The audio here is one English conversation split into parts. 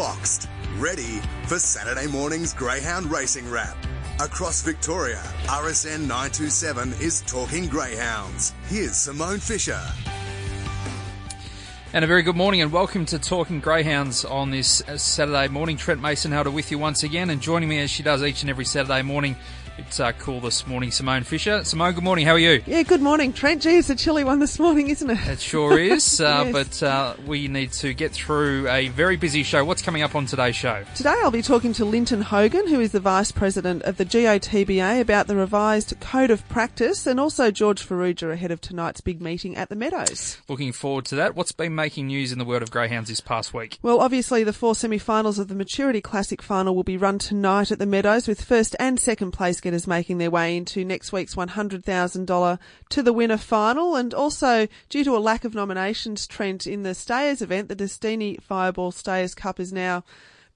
boxed, ready for Saturday morning's Greyhound Racing Wrap. Across Victoria, RSN 927 is talking Greyhounds. Here's Simone Fisher. And a very good morning and welcome to Talking Greyhounds on this uh, Saturday morning. Trent Masenhelder with you once again and joining me as she does each and every Saturday morning it's uh, cool this morning, Simone Fisher. Simone, good morning. How are you? Yeah, good morning, Trent. Gee, it's a chilly one this morning, isn't it? It sure is. Uh, yes. But uh, we need to get through a very busy show. What's coming up on today's show? Today, I'll be talking to Linton Hogan, who is the Vice President of the GOTBA, about the revised Code of Practice, and also George Farrugia ahead of tonight's big meeting at the Meadows. Looking forward to that. What's been making news in the world of greyhounds this past week? Well, obviously, the four semi-finals of the Maturity Classic final will be run tonight at the Meadows, with first and second place getters making their way into next week's $100,000 to the winner final. And also, due to a lack of nominations, Trent, in the Stayers event, the Destiny Fireball Stayers Cup is now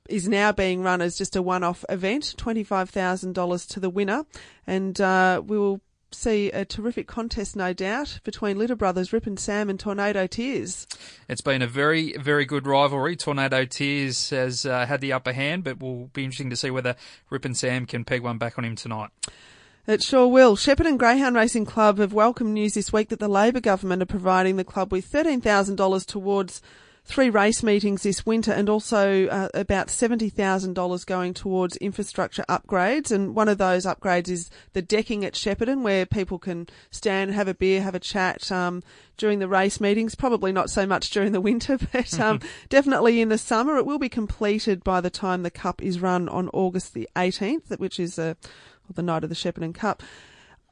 is now being run as just a one-off event, $25,000 to the winner. And uh, we will see a terrific contest, no doubt, between Litter Brothers, Rip and Sam, and Tornado Tears. It's been a very, very good rivalry. Tornado Tears has uh, had the upper hand, but we'll be interesting to see whether Rip and Sam can peg one back on him tonight. It sure will. Shepparton Greyhound Racing Club have welcomed news this week that the Labor government are providing the club with $13,000 towards three race meetings this winter and also uh, about $70,000 going towards infrastructure upgrades. And one of those upgrades is the decking at Shepparton where people can stand, have a beer, have a chat, um, during the race meetings. Probably not so much during the winter, but, um, definitely in the summer. It will be completed by the time the cup is run on August the 18th, which is or the night of the Shepparton Cup.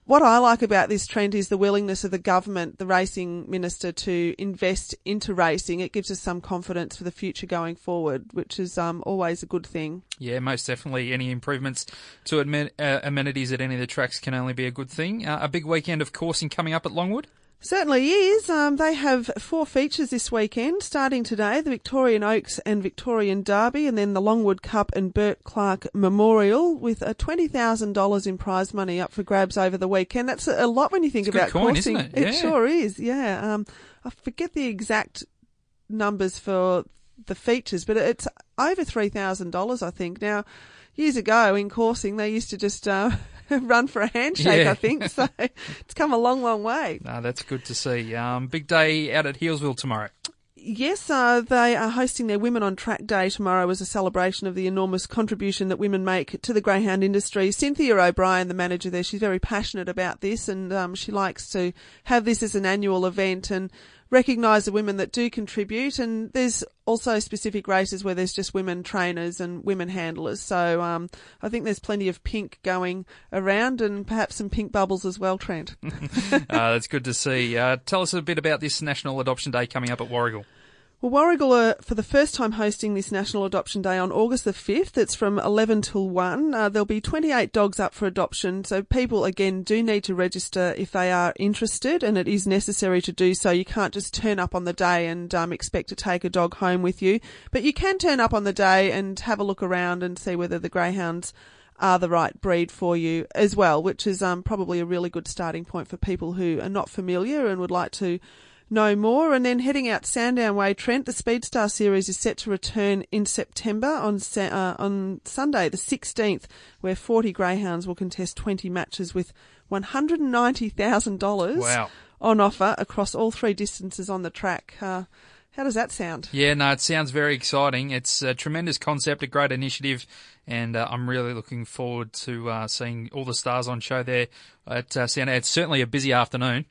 What I like about this Trent is the willingness of the government, the racing minister, to invest into racing. It gives us some confidence for the future going forward, which is um, always a good thing. Yeah, most definitely. Any improvements to uh, amenities at any of the tracks can only be a good thing. Uh, a big weekend of coursing coming up at Longwood. Certainly is. Um, they have four features this weekend, starting today, the Victorian Oaks and Victorian Derby, and then the Longwood Cup and Bert Clark Memorial, with a $20,000 in prize money up for grabs over the weekend. That's a lot when you think it's about coin, coursing. It? Yeah. it? sure is, yeah. Um, I forget the exact numbers for the features, but it's over $3,000, I think. Now, years ago in coursing, they used to just uh, run for a handshake, yeah. I think. So it's come a long, long way. No, that's good to see. Um, big day out at Healesville tomorrow. Yes, uh, they are hosting their Women on Track Day tomorrow as a celebration of the enormous contribution that women make to the greyhound industry. Cynthia O'Brien, the manager there, she's very passionate about this and um, she likes to have this as an annual event and recognise the women that do contribute. And there's also specific races where there's just women trainers and women handlers. So um, I think there's plenty of pink going around and perhaps some pink bubbles as well, Trent. uh, that's good to see. Uh, tell us a bit about this National Adoption Day coming up at Warragul. Well, Warragul are for the first time hosting this National Adoption Day on August the 5th. It's from 11 till 1. Uh, there'll be 28 dogs up for adoption. So people, again, do need to register if they are interested and it is necessary to do so. You can't just turn up on the day and um, expect to take a dog home with you. But you can turn up on the day and have a look around and see whether the greyhounds are the right breed for you as well, which is um, probably a really good starting point for people who are not familiar and would like to know more. And then heading out Sandown Way, Trent, the Speedstar Series is set to return in September on uh, on Sunday, the 16th, where 40 greyhounds will contest 20 matches with $190,000 wow. on offer across all three distances on the track. Uh, how does that sound? Yeah, no, it sounds very exciting. It's a tremendous concept, a great initiative, and uh, I'm really looking forward to uh, seeing all the stars on show there at uh, Sandown. It's certainly a busy afternoon.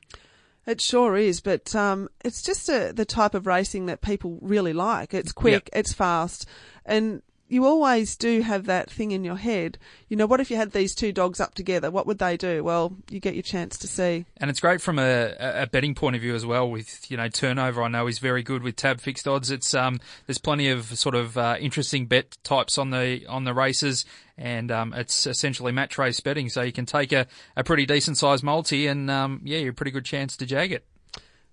It sure is, but um, it's just a, the type of racing that people really like. It's quick, yep. it's fast, and you always do have that thing in your head. You know, what if you had these two dogs up together? What would they do? Well, you get your chance to see. And it's great from a, a betting point of view as well. With you know turnover, I know he's very good with tab fixed odds. It's um, there's plenty of sort of uh, interesting bet types on the on the races, and um, it's essentially match race betting. So you can take a, a pretty decent sized multi, and um, yeah, you're a pretty good chance to jag it.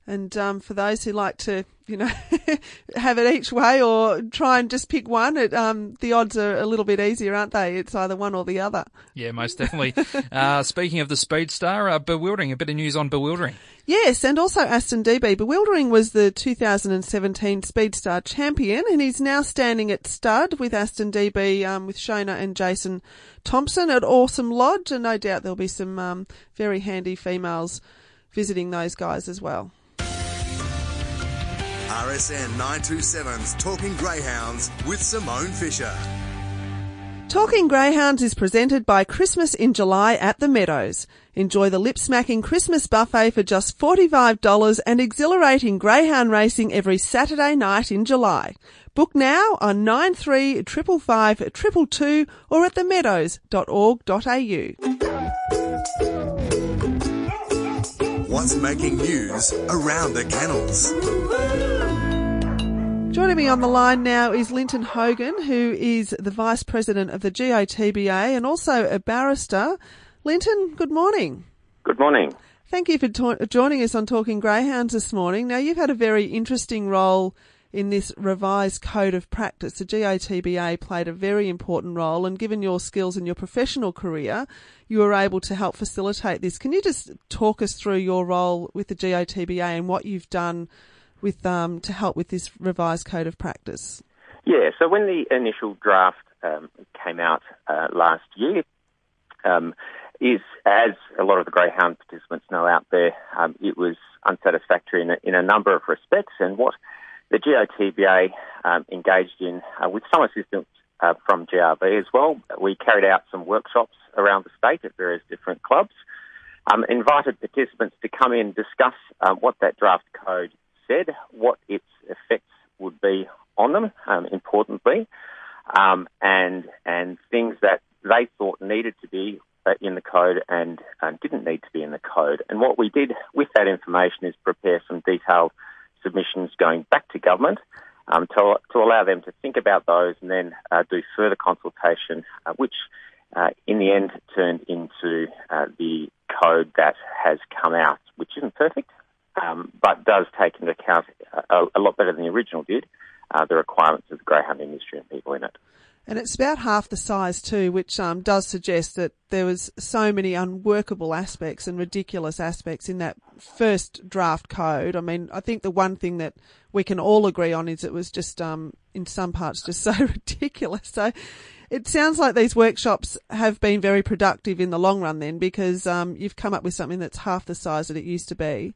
And um, for those who like to, you know, have it each way or try and just pick one, it, um, the odds are a little bit easier, aren't they? It's either one or the other. Yeah, most definitely. uh, speaking of the Speedstar, uh, Bewildering, a bit of news on Bewildering. Yes, and also Aston DB. Bewildering was the 2017 Speedstar champion, and he's now standing at stud with Aston DB um, with Shona and Jason Thompson at Awesome Lodge, and no doubt there'll be some um, very handy females visiting those guys as well. RSN 927's Talking Greyhounds with Simone Fisher. Talking Greyhounds is presented by Christmas in July at the Meadows. Enjoy the lip-smacking Christmas buffet for just $45 and exhilarating greyhound racing every Saturday night in July. Book now on 9355 or at themeadows.org.au. What's making news around the kennels? Joining me on the line now is Linton Hogan, who is the Vice President of the GOTBA and also a barrister. Linton, good morning. Good morning. Thank you for ta- joining us on Talking Greyhounds this morning. Now, you've had a very interesting role in this revised code of practice. The GOTBA played a very important role, and given your skills in your professional career, you were able to help facilitate this. Can you just talk us through your role with the GOTBA and what you've done with um, to help with this revised code of practice? Yeah, so when the initial draft um, came out uh, last year, um, is as a lot of the greyhound participants know out there, um, it was unsatisfactory in a, in a, number of respects. And what the GOTBA um, engaged in, uh, with some assistance uh, from GRV as well, we carried out some workshops around the state at various different clubs. Um, invited participants to come in and discuss uh, what that draft code said, what its effects would be on them, um, importantly, um, and and things that they thought needed to be uh, in the code and uh, didn't need to be in the code. And what we did with that information is prepare some detailed submissions going back to government um, to, to allow them to think about those and then uh, do further consultation, uh, which uh, in the end turned into uh, the code that has come out, which isn't perfect, um, but does take into account a, a, lot better than the original did uh, the requirements of the greyhound industry and people in it. And it's about half the size too, which um, does suggest that there was so many unworkable aspects and ridiculous aspects in that first draft code. I mean, I think the one thing that we can all agree on is it was just, um, in some parts, just so ridiculous. So it sounds like these workshops have been very productive in the long run then because um, you've come up with something that's half the size that it used to be.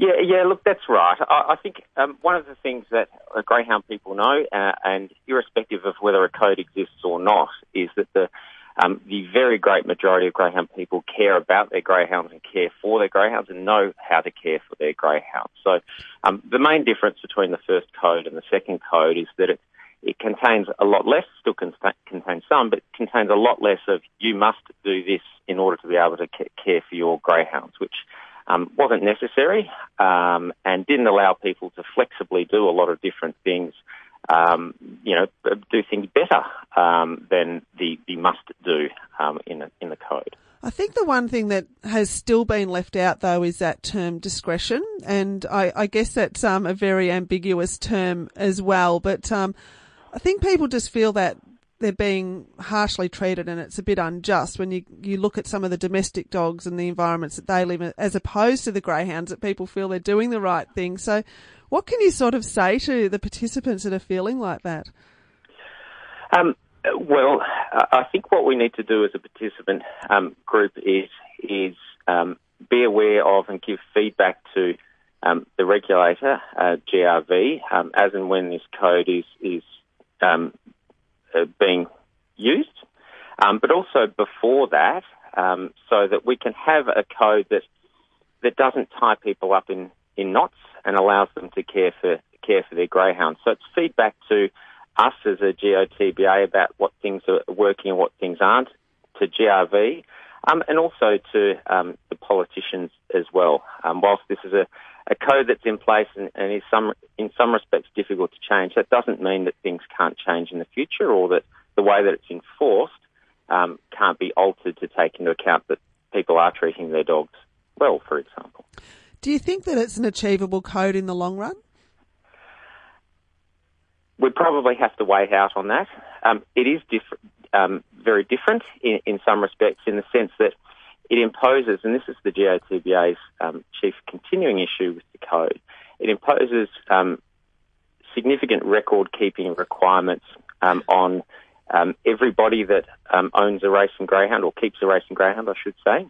Yeah, yeah. Look, that's right. I, I think um, one of the things that greyhound people know, uh, and irrespective of whether a code exists or not, is that the um, the very great majority of greyhound people care about their greyhounds and care for their greyhounds and know how to care for their greyhounds. So, um, the main difference between the first code and the second code is that it it contains a lot less, still contains some, but contains a lot less of you must do this in order to be able to care for your greyhounds, which um, wasn't necessary um, and didn't allow people to flexibly do a lot of different things. Um, you know, do things better um, than the, the must do um, in in the code. I think the one thing that has still been left out though is that term discretion, and I, I guess that's um, a very ambiguous term as well. But I think people just feel that they're being harshly treated and it's a bit unjust when you, you look at some of the domestic dogs and the environments that they live in as opposed to the greyhounds that people feel they're doing the right thing. So what can you sort of say to the participants that are feeling like that? Um, well, I think what we need to do as a participant um, group is is um, be aware of and give feedback to um, the regulator, uh, GRV, um, as and when this code is is um, uh, being used, um, but also before that, um, so that we can have a code that that doesn't tie people up in, in knots and allows them to care for care for their greyhounds. So it's feedback to us as a GOTBA about what things are working and what things aren't, to GRV, um, and also to um, the politicians as well. Um, whilst this is a a code that's in place and, and is some in some respects difficult to change. That doesn't mean that things can't change in the future or that the way that it's enforced um, can't be altered to take into account that people are treating their dogs well, for example. Do you think that it's an achievable code in the long run? We probably have to wait out on that. Um, it is diff- um, very different in, in, some respects in the sense that it imposes, and this is the GOTBA's um, chief continuing issue with the code, it imposes um, significant record keeping requirements um, on um, everybody that owns a racing greyhound or keeps a racing greyhound, I should say,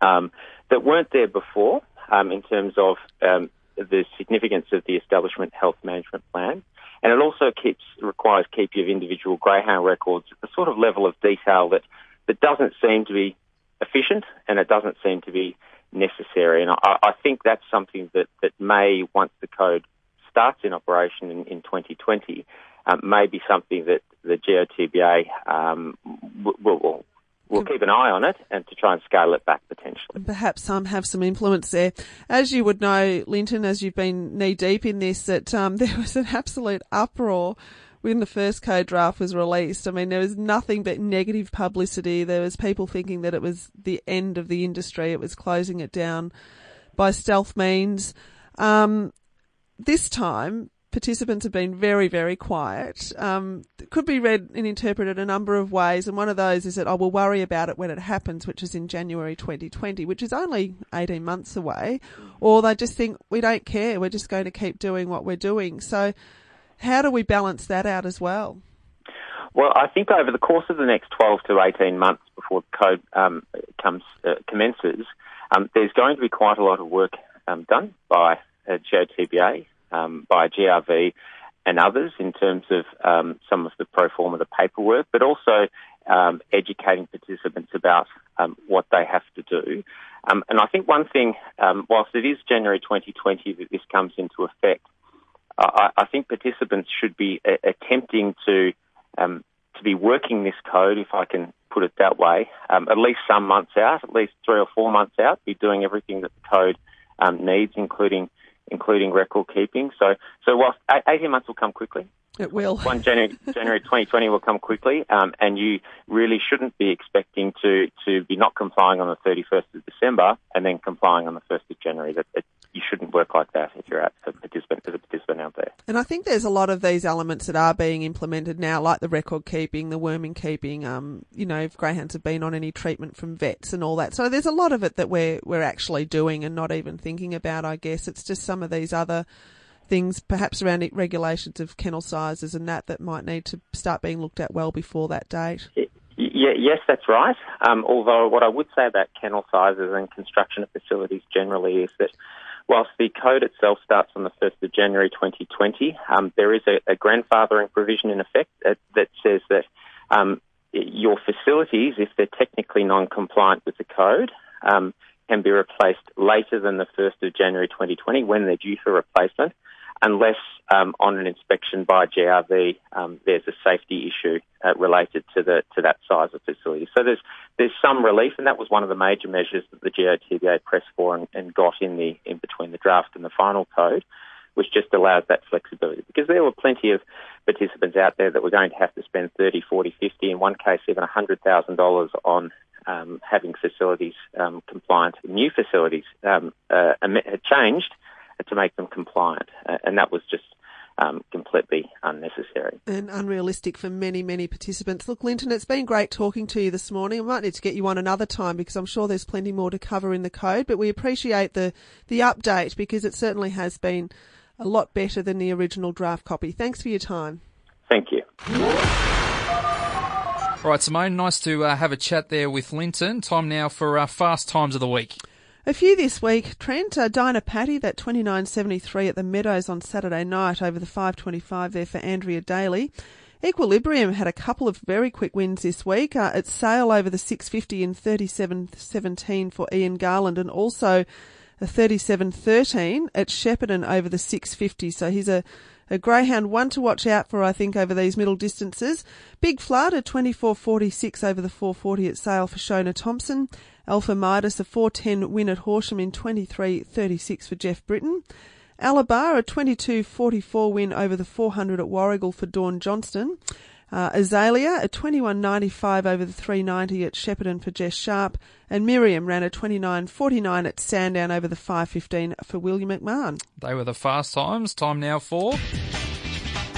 that weren't there before in terms of the significance of the establishment health management plan. And it also keeps requires keeping of individual greyhound records the sort of level of detail that, that doesn't seem to be efficient and it doesn't seem to be necessary. And I, I think that's something that, that may, once the code starts in operation in, in 2020, um, may be something that the GOTBA um, will, will, we'll keep an eye on it and to try and scale it back potentially. Perhaps some have some influence there. As you would know, Linton, as you've been knee deep in this, that um, there was an absolute uproar when the first code draft was released. I mean, there was nothing but negative publicity. There was people thinking that it was the end of the industry. It was closing it down by stealth means. Um, this time, participants have been very, very quiet. Um, it could be read and interpreted a number of ways, and one of those is that I oh, will worry about it when it happens, which is in January 2020, which is only 18 months away, or they just think we don't care, we're just going to keep doing what we're doing. So, how do we balance that out as well? Well, I think over the course of the next 12 to 18 months before the code um, comes uh, commences, um, there's going to be quite a lot of work um, done by uh, um, by GRV and others in terms of um, some of the pro forma, the paperwork, but also um, educating participants about what they have to do. And I think one thing, whilst it is January 2020 that this comes into effect, I, I think participants should be a- attempting to um, to be working this code, if I can put it that way, um, at least some months out, at least three or four months out, be doing everything that the code um, needs, including including record keeping. So, so whilst 18 months will come quickly, it will. One January, January 2020 will come quickly, um, and you really shouldn't be expecting to, to be not complying on the 31st of December and then complying on the 1st of January. That, that you shouldn't work like that if you're at a participant as a participant out there. And I think there's a lot of these elements that are being implemented now, like the record keeping, the worming keeping. Um, you know, if greyhounds have been on any treatment from vets and all that. So there's a lot of it that we're we're actually doing and not even thinking about. I guess it's just some of these other things, perhaps around regulations of kennel sizes and that, that might need to start being looked at well before that date. Yeah, yes, that's right. Um, although what I would say about kennel sizes and construction of facilities generally is that whilst the code itself starts on the 1st of January 2020, um, there is a, a, grandfathering provision in effect that, that says that um, your facilities, if they're technically non-compliant with the code, um, can be replaced later than the 1st of January 2020 when they're due for replacement unless um, on an inspection by GRV um, there's a safety issue uh, related to the to that size of facility. So there's there's some relief, and that was one of the major measures that the GOTBA pressed for and, and got in the in between the draft and the final code, which just allows that flexibility because there were plenty of participants out there that were going to have to spend 30, 40, 50, in one case even $100,000 on um, having facilities um, compliant, new facilities um, uh, changed to make them compliant, uh, and that was just um, completely unnecessary. And unrealistic for many, many participants. Look, Linton, it's been great talking to you this morning. I might need to get you on another time because I'm sure there's plenty more to cover in the code, but we appreciate the, the update because it certainly has been a lot better than the original draft copy. Thanks for your time. Thank you. All right, Simone, nice to uh, have a chat there with Linton. Time now for uh, Fast Times of the Week. A few this week, Trent, uh, Dinah Patty, that 29.73 at the Meadows on Saturday night over the 5.25 there for Andrea Daly. Equilibrium had a couple of very quick wins this week. Uh, at Sale over the 650 in 37.17 for Ian Garland and also a 37.13 at Shepparton over the 650. So he's a a greyhound one to watch out for, I think, over these middle distances. Big Flood, a 24.46 over the 440 at Sale for Shona Thompson. Alpha Midas, a 410 win at Horsham in 23.36 for Jeff Britton. Alabar, a 22.44 win over the 400 at Warragul for Dawn Johnston. Uh, Azalea a 21.95 over the 390 at Shepparton for Jess Sharp, and Miriam ran a 29.49 at Sandown over the 515 for William McMahon. They were the fast times. Time now for.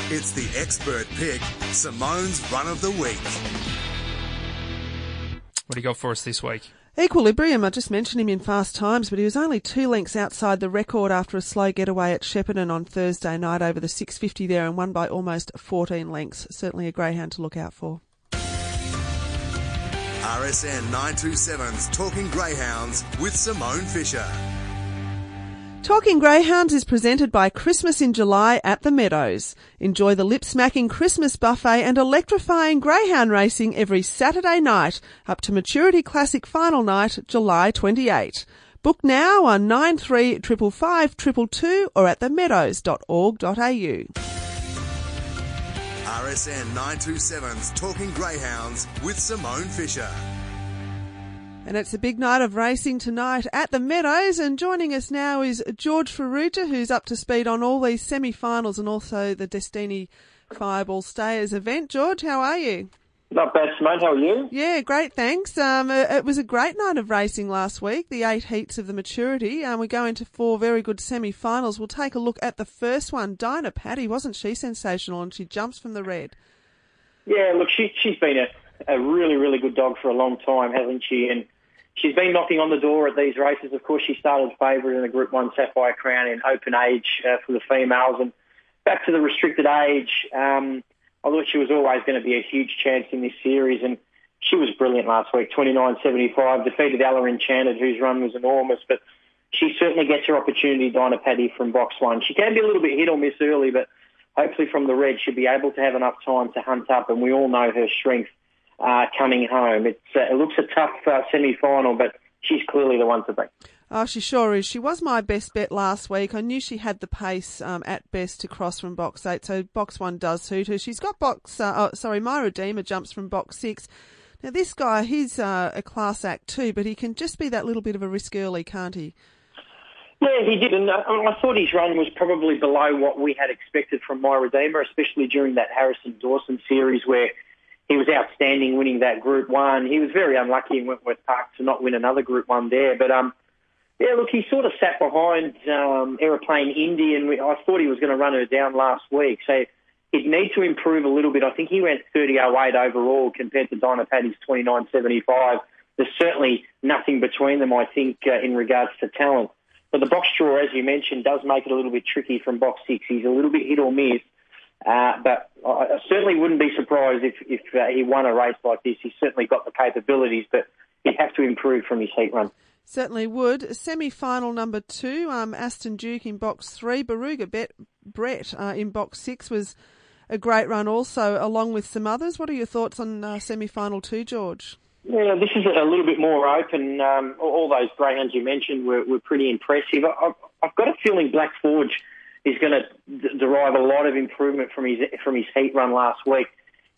It's the expert pick, Simone's run of the week. What do you got for us this week? Equilibrium, I just mentioned him in fast times, but he was only two lengths outside the record after a slow getaway at Shepparton on Thursday night over the 650 there and won by almost 14 lengths. Certainly a greyhound to look out for. RSN 927's Talking Greyhounds with Simone Fisher. Talking Greyhounds is presented by Christmas in July at the Meadows. Enjoy the lip-smacking Christmas buffet and electrifying greyhound racing every Saturday night up to Maturity Classic final night, July 28. Book now on 9355 or at themeadows.org.au. RSN 927's Talking Greyhounds with Simone Fisher. And it's a big night of racing tonight at the Meadows. And joining us now is George Farrugia, who's up to speed on all these semi-finals and also the Destiny Fireball Stayers event. George, how are you? Not bad, Simone. How are you? Yeah, great, thanks. Um, uh, it was a great night of racing last week, the eight heats of the maturity. Um, we go into four very good semi-finals. We'll take a look at the first one. Dinah Patty wasn't she sensational? And she jumps from the red. Yeah, look, she, she's been a, a really, really good dog for a long time, hasn't she? And she's been knocking on the door at these races. Of course, she started favourite in the Group 1 Sapphire Crown in open age uh, for the females. And back to the restricted age, um, I thought she was always going to be a huge chance in this series. And she was brilliant last week, 29.75, defeated Ella Enchanted, whose run was enormous. But she certainly gets her opportunity, Dinah Paddy, from box one. She can be a little bit hit or miss early, but hopefully from the red she'll be able to have enough time to hunt up. And we all know her strength uh, coming home. It's, uh, it looks a tough uh, semi-final, but she's clearly the one to beat. Oh, she sure is. She was my best bet last week. I knew she had the pace um, at best to cross from box eight, so box one does suit her. She's got box, uh, oh, sorry, My Redeemer jumps from box six. Now, this guy, he's uh, a class act too, but he can just be that little bit of a risk early, can't he? Yeah, he did, and uh, I thought his run was probably below what we had expected from My Redeemer, especially during that Harrison Dawson series where he was outstanding winning that Group One. He was very unlucky in Wentworth Park to not win another Group One there. But um, yeah, look, he sort of sat behind um, Aeroplane Indy, and we, I thought he was going to run her down last week. So he'd need to improve a little bit. I think he went 30.08 overall compared to Dinah Paddy's 29.75. There's certainly nothing between them, I think, uh, in regards to talent. But the box draw, as you mentioned, does make it a little bit tricky from box six. He's a little bit hit or miss. Uh, but I certainly wouldn't be surprised if, if uh, he won a race like this. He's certainly got the capabilities, but he'd have to improve from his heat run. Certainly would. Semi final number two, um, Aston Duke in box three, Baruga Bet, Brett uh, in box six was a great run also, along with some others. What are your thoughts on uh, semi final two, George? Yeah, this is a little bit more open. Um, all those greyhounds you mentioned were, were pretty impressive. I've, I've got a feeling Black Forge is going to d- derive a lot of improvement from his from his heat run last week.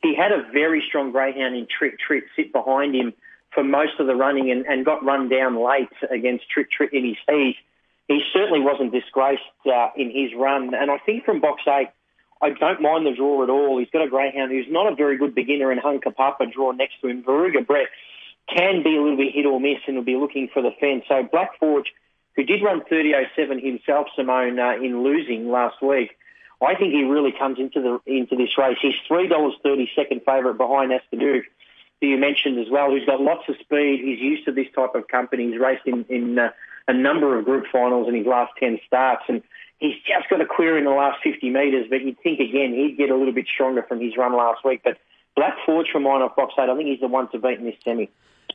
He had a very strong greyhound in Trick Trick sit behind him for most of the running and, and got run down late against Trick Trick in his heat. He certainly wasn't disgraced uh, in his run, and I think from box eight, I don't mind the draw at all. He's got a greyhound who's not a very good beginner in Hunka Papa draw next to him. Varuga Brett can be a little bit hit or miss and will be looking for the fence. So Black Forge who did run 30.07 himself, Simone, uh, in losing last week. I think he really comes into the into this race. He's three dollars thirty second favourite behind Aston Duke, who you mentioned as well, who's got lots of speed. He's used to this type of company. He's raced in, in uh, a number of group finals in his last ten starts, and he's just got a query in the last fifty metres. But you'd think again he'd get a little bit stronger from his run last week. But Black Forge from mine off box eight, I think he's the one to beat in this semi.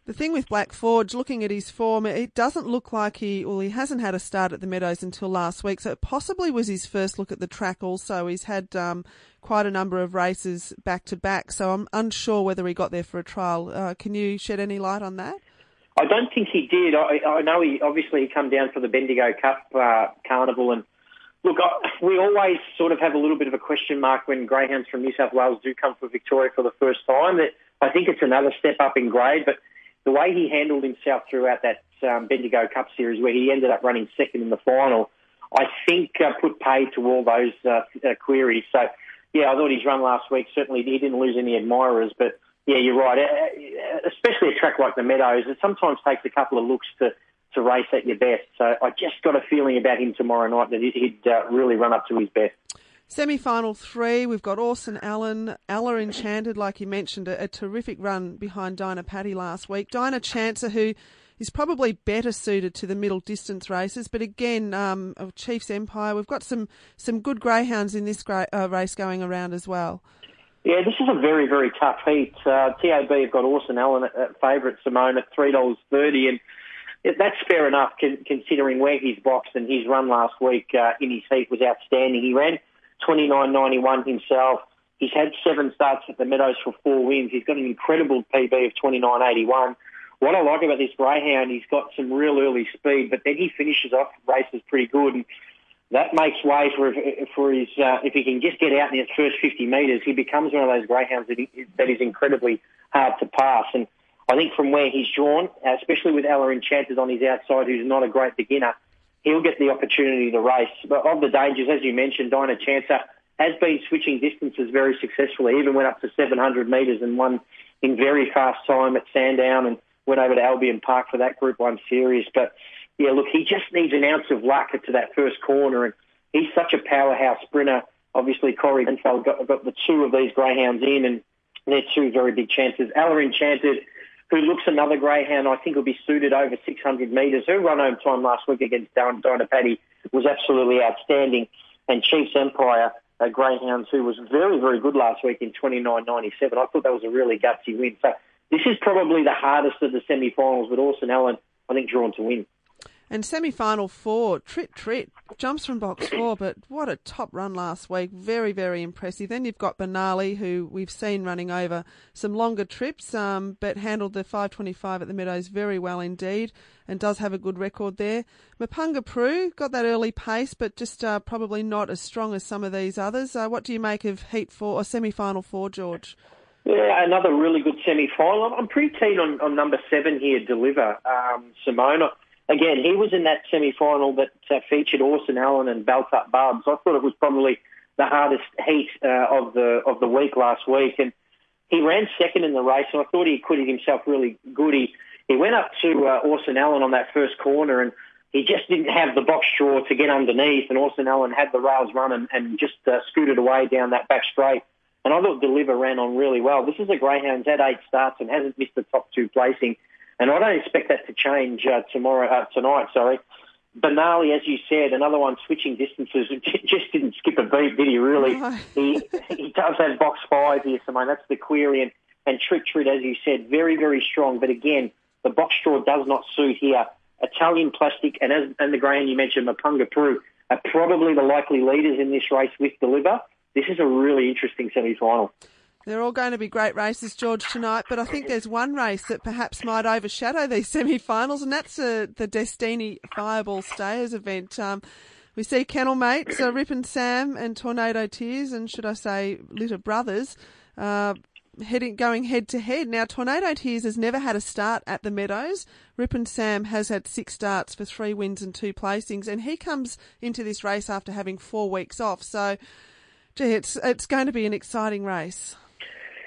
The thing with Black Forge, looking at his form, it doesn't look like he, well, he hasn't had a start at the Meadows until last week, so it possibly was his first look at the track also. He's had um, quite a number of races back to back, so I'm unsure whether he got there for a trial. Uh, can you shed any light on that? I don't think he did. I, I know he obviously he come down for the Bendigo Cup uh, carnival, and look, we always sort of have a little bit of a question mark when greyhounds from New South Wales do come for Victoria for the first time. That I think it's another step up in grade, but the way he handled himself throughout that um, Bendigo Cup series, where he ended up running second in the final, I think uh, put paid to all those uh, uh, queries. So yeah, I thought his run last week certainly he didn't lose any admirers, but yeah, you're right. Uh, especially a track like the Meadows, it sometimes takes a couple of looks to race at your best. So I just got a feeling about him tomorrow night that he'd uh, really run up to his best. Semi final three, we've got Orson Allen, Ella Enchanted, like you mentioned, a, a terrific run behind Dinah Paddy last week. Dinah Chancer, who is probably better suited to the middle distance races, but again, um, Chiefs Empire, we've got some, some good greyhounds in this gra- uh, race going around as well. Yeah, this is a very, very tough heat. Uh, TAB have got Orson Allen at, at favourite, Simone at $3.30, and that's fair enough considering where he's boxed and his run last week uh, in his heat was outstanding. He ran 29.91 himself. He's had seven starts at the Meadows for four wins. He's got an incredible PB of 29.81. What I like about this greyhound, he's got some real early speed, but then he finishes off races pretty good, and that makes way for for his. Uh, if he can just get out in his first 50 metres, he becomes one of those greyhounds that, he, that is incredibly hard to pass. And I think from where he's drawn, especially with Ella Enchanted on his outside, who's not a great beginner, he'll get the opportunity to race. But of the dangers, as you mentioned, Dinah Chancer has been switching distances very successfully, even went up to 700 metres and won in very fast time at Sandown and went over to Albion Park for that Group 1 series. But, yeah, look, he just needs an ounce of luck to that first corner, and he's such a powerhouse sprinter. Obviously, Corey Benfeld got, got the two of these greyhounds in, and they're two very big chances. Ella Enchanted who looks another greyhound I think will be suited over 600 metres. Her run home time last week against Dinah Paddy was absolutely outstanding. And Chiefs Empire, uh, a greyhound who was very, very good last week in 29.97. I thought that was a really gutsy win. So this is probably the hardest of the semi-finals, but Orson Allen, I think, drawn to win. And semi final four, Trit Trit jumps from box four, but what a top run last week. Very, very impressive. Then you've got Benali, who we've seen running over some longer trips, um, but handled the 525 at the Meadows very well indeed and does have a good record there. Mapunga Prue got that early pace, but just uh, probably not as strong as some of these others. Uh, what do you make of Heat 4 or semi final four, George? Yeah, another really good semi final. I'm pretty keen on, on number seven here, Deliver, um, Simona again, he was in that semi-final that uh, featured Orson Allen and Belt Up Bubs. I thought it was probably the hardest heat uh, of the of the week last week, and he ran second in the race, and I thought he acquitted himself really good. He he went up to uh, Orson Allen on that first corner, and he just didn't have the box draw to get underneath, and Orson Allen had the rails run and, and just uh, scooted away down that back straight. And I thought Deliver ran on really well. This is a greyhound's had eight starts and hasn't missed the top two placing. And I don't expect that to change uh, tomorrow, uh, tonight. Sorry. Benali, as you said, another one switching distances. Just didn't skip a beat, did he? Really? he he does have box five here, Simone. That's the query. And, and Trick Trit, as you said, very very strong. But again, the box draw does not suit here. Italian Plastic and as and the grain you mentioned, Mapunga Prue, are probably the likely leaders in this race with Deliver. This is a really interesting semi-final. They're all going to be great races, George, tonight. But I think there's one race that perhaps might overshadow these semi-finals, and that's uh, the Destiny Fireball Stayers event. Um, we see Kennel Mates, uh, Rip and Sam, and Tornado Tears, and should I say, Litter Brothers, uh, heading going head to head. Now, Tornado Tears has never had a start at the Meadows. Rip and Sam has had six starts for three wins and two placings, and he comes into this race after having four weeks off. So, gee, it's it's going to be an exciting race.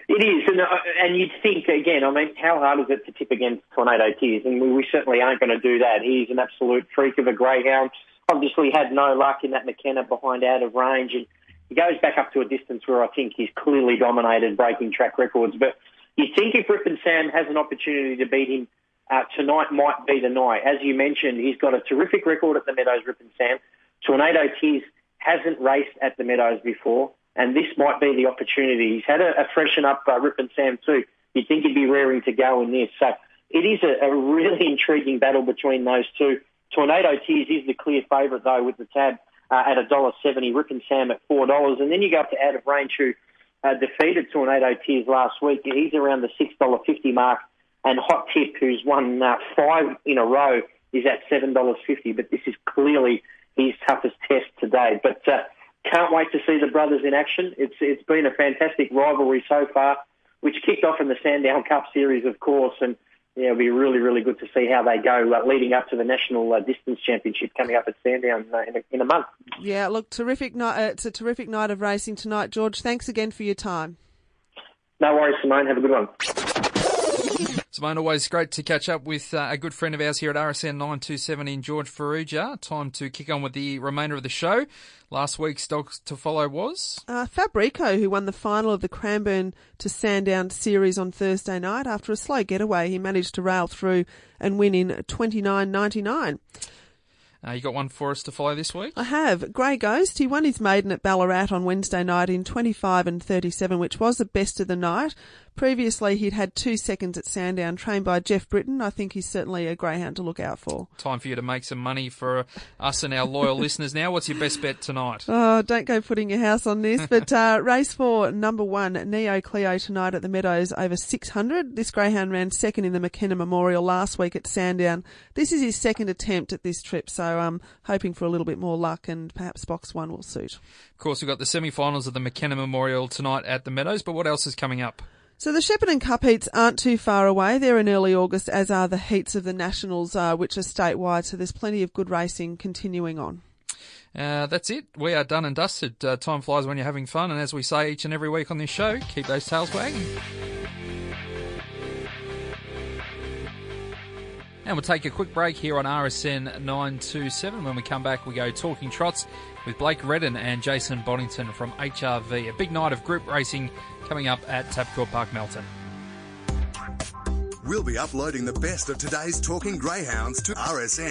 It is, and, uh, and you'd think again. I mean, how hard is it to tip against Tornado Tears? And we, we certainly aren't going to do that. He's an absolute freak of a greyhound. Obviously, had no luck in that McKenna behind out of range, and he goes back up to a distance where I think he's clearly dominated, breaking track records. But you think if Rip and Sam has an opportunity to beat him uh, tonight, might be the night. As you mentioned, he's got a terrific record at the Meadows, Rip and Sam. Tornado Tears hasn't raced at the Meadows before and this might be the opportunity. He's had a, a freshen up uh, Rip and Sam too. You'd think he'd be raring to go in this. So it is a, a really intriguing battle between those two. Tornado Tears is the clear favourite though with the tab uh, at a dollar seventy. Rip and Sam at four dollars, and then you go up to Out of Range who uh, defeated Tornado Tears last week. He's around the six dollar fifty mark, and Hot Tip, who's won uh, five in a row, is at seven dollars fifty. But this is clearly his toughest test today. But uh, can't wait to see the brothers in action. It's it's been a fantastic rivalry so far, which kicked off in the Sandown Cup series, of course, and yeah, it'll be really, really good to see how they go uh, leading up to the National uh, Distance Championship coming up at Sandown uh, in, a, in a month. Yeah, look, terrific night. Uh, it's a terrific night of racing tonight, George. Thanks again for your time. No worries, Simone. Have a good one. Simone, always great to catch up with uh, a good friend of ours here at RSN 927 in George Farrugia. Time to kick on with the remainder of the show. Last week's dogs to follow was? Uh, Fabrico, who won the final of the Cranbourne to Sandown series on Thursday night. After a slow getaway, he managed to rail through and win in 29.99. Uh, you got one for us to follow this week? I have. Grey Ghost, he won his maiden at Ballarat on Wednesday night in 25 and 37, which was the best of the night. Previously, he'd had two seconds at Sandown, trained by Jeff Britton. I think he's certainly a greyhound to look out for. Time for you to make some money for us and our loyal listeners now. What's your best bet tonight? Oh, don't go putting your house on this. But uh, race four, number one, Neo Cleo tonight at the Meadows over 600. This greyhound ran second in the McKenna Memorial last week at Sandown. This is his second attempt at this trip, so I'm hoping for a little bit more luck and perhaps box one will suit. Of course, we've got the semi-finals of the McKenna Memorial tonight at the Meadows, but what else is coming up? So the Shepparton Cup heats aren't too far away. They're in early August, as are the heats of the Nationals, uh, which are statewide. So there's plenty of good racing continuing on. Uh, that's it. We are done and dusted. Uh, time flies when you're having fun, and as we say each and every week on this show, keep those tails wagging. And we'll take a quick break here on RSN 927. When we come back, we go talking trots with Blake Redden and Jason Bonington from HRV. A big night of group racing coming up at Tabcorp Park Melton. We'll be uploading the best of today's Talking Greyhounds to rsn.net.au.